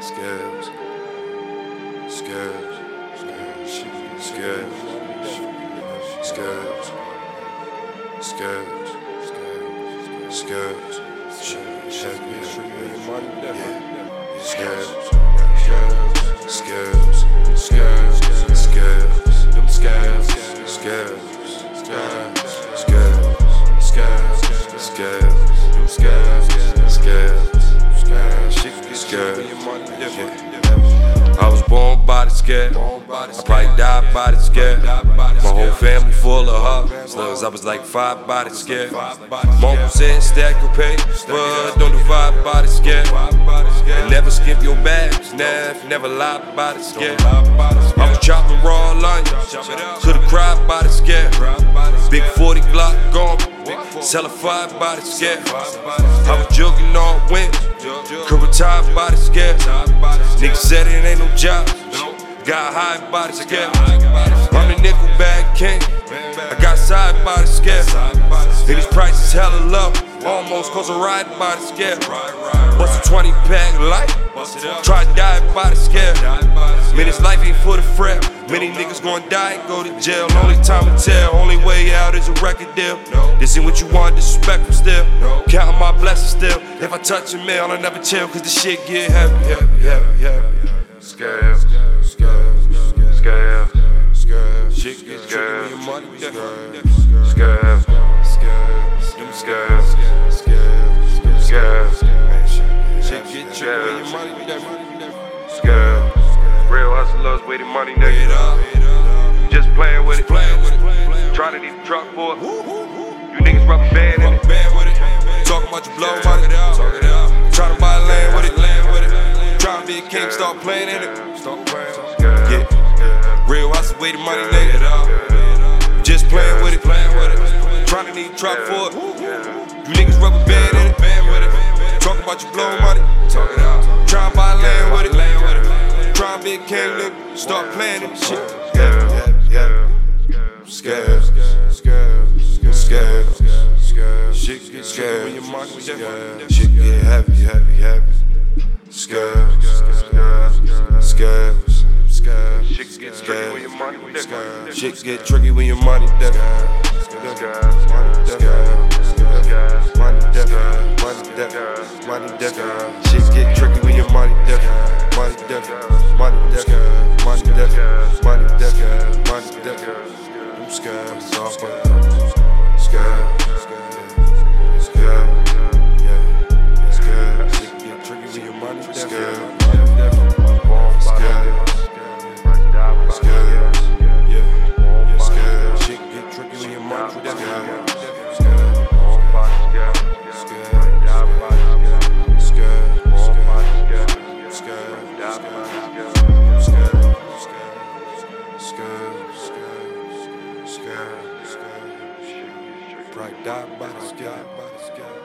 Scales. Scales. Scales. Scales. Scales. Scales. Scales. Scales. Scales. Scales. Scale. I probably died the scale. My whole family full of hustlers. I was like five the scale. Mom said stack your pay, but don't divide the scale. And never skip your bags, never, never lie the scale. I was chopping raw line, could've cried the scale. Big 40 Glock gone, sell a five by the scale. I was jugging all wins, could retire by the scale. Niggas said it ain't no job, got high the scale. I'm the nickel bag king, I got side the scale. And these prices hella low, almost cause a ride by the scale. Bust a 20 pack light, try to die by the scale. Man, this life ain't for the frail. Many niggas gon' die and go to jail. Only time to tell, only way out is a record deal. This ain't what you want, disrespectful still. Counting my blessings still. If I touch a mail, I never chill, cause the shit get heavy, heavy, heavy, heavy. Scale, Hustlers with the money, nigga. Just playing with it. Trying to need a truck for it. You niggas rubber band in it. Talking about your blow money. Trying to buy land with it. It. Trying to be a king, start playing in it. Yeah. Real hustle with the money, nigga. Just playing with it. Trying to need a truck for it. You niggas rubber band in it. Talking about your blow money. Buy land with it. Trying to be a king, nigga. Start playing in shit. Yeah, yeah, yeah. Scale, scale, scale, scale. Shit get scale when your money Shit get heavy, heavy, heavy. Scale, scale, scale. Shit get tricky when your money Scale. Shit get tricky when your money dead. Money dead, money dead, money dead, money dead. Shit get tricky when your money dead. Money dead, Bright dot sky, the sky.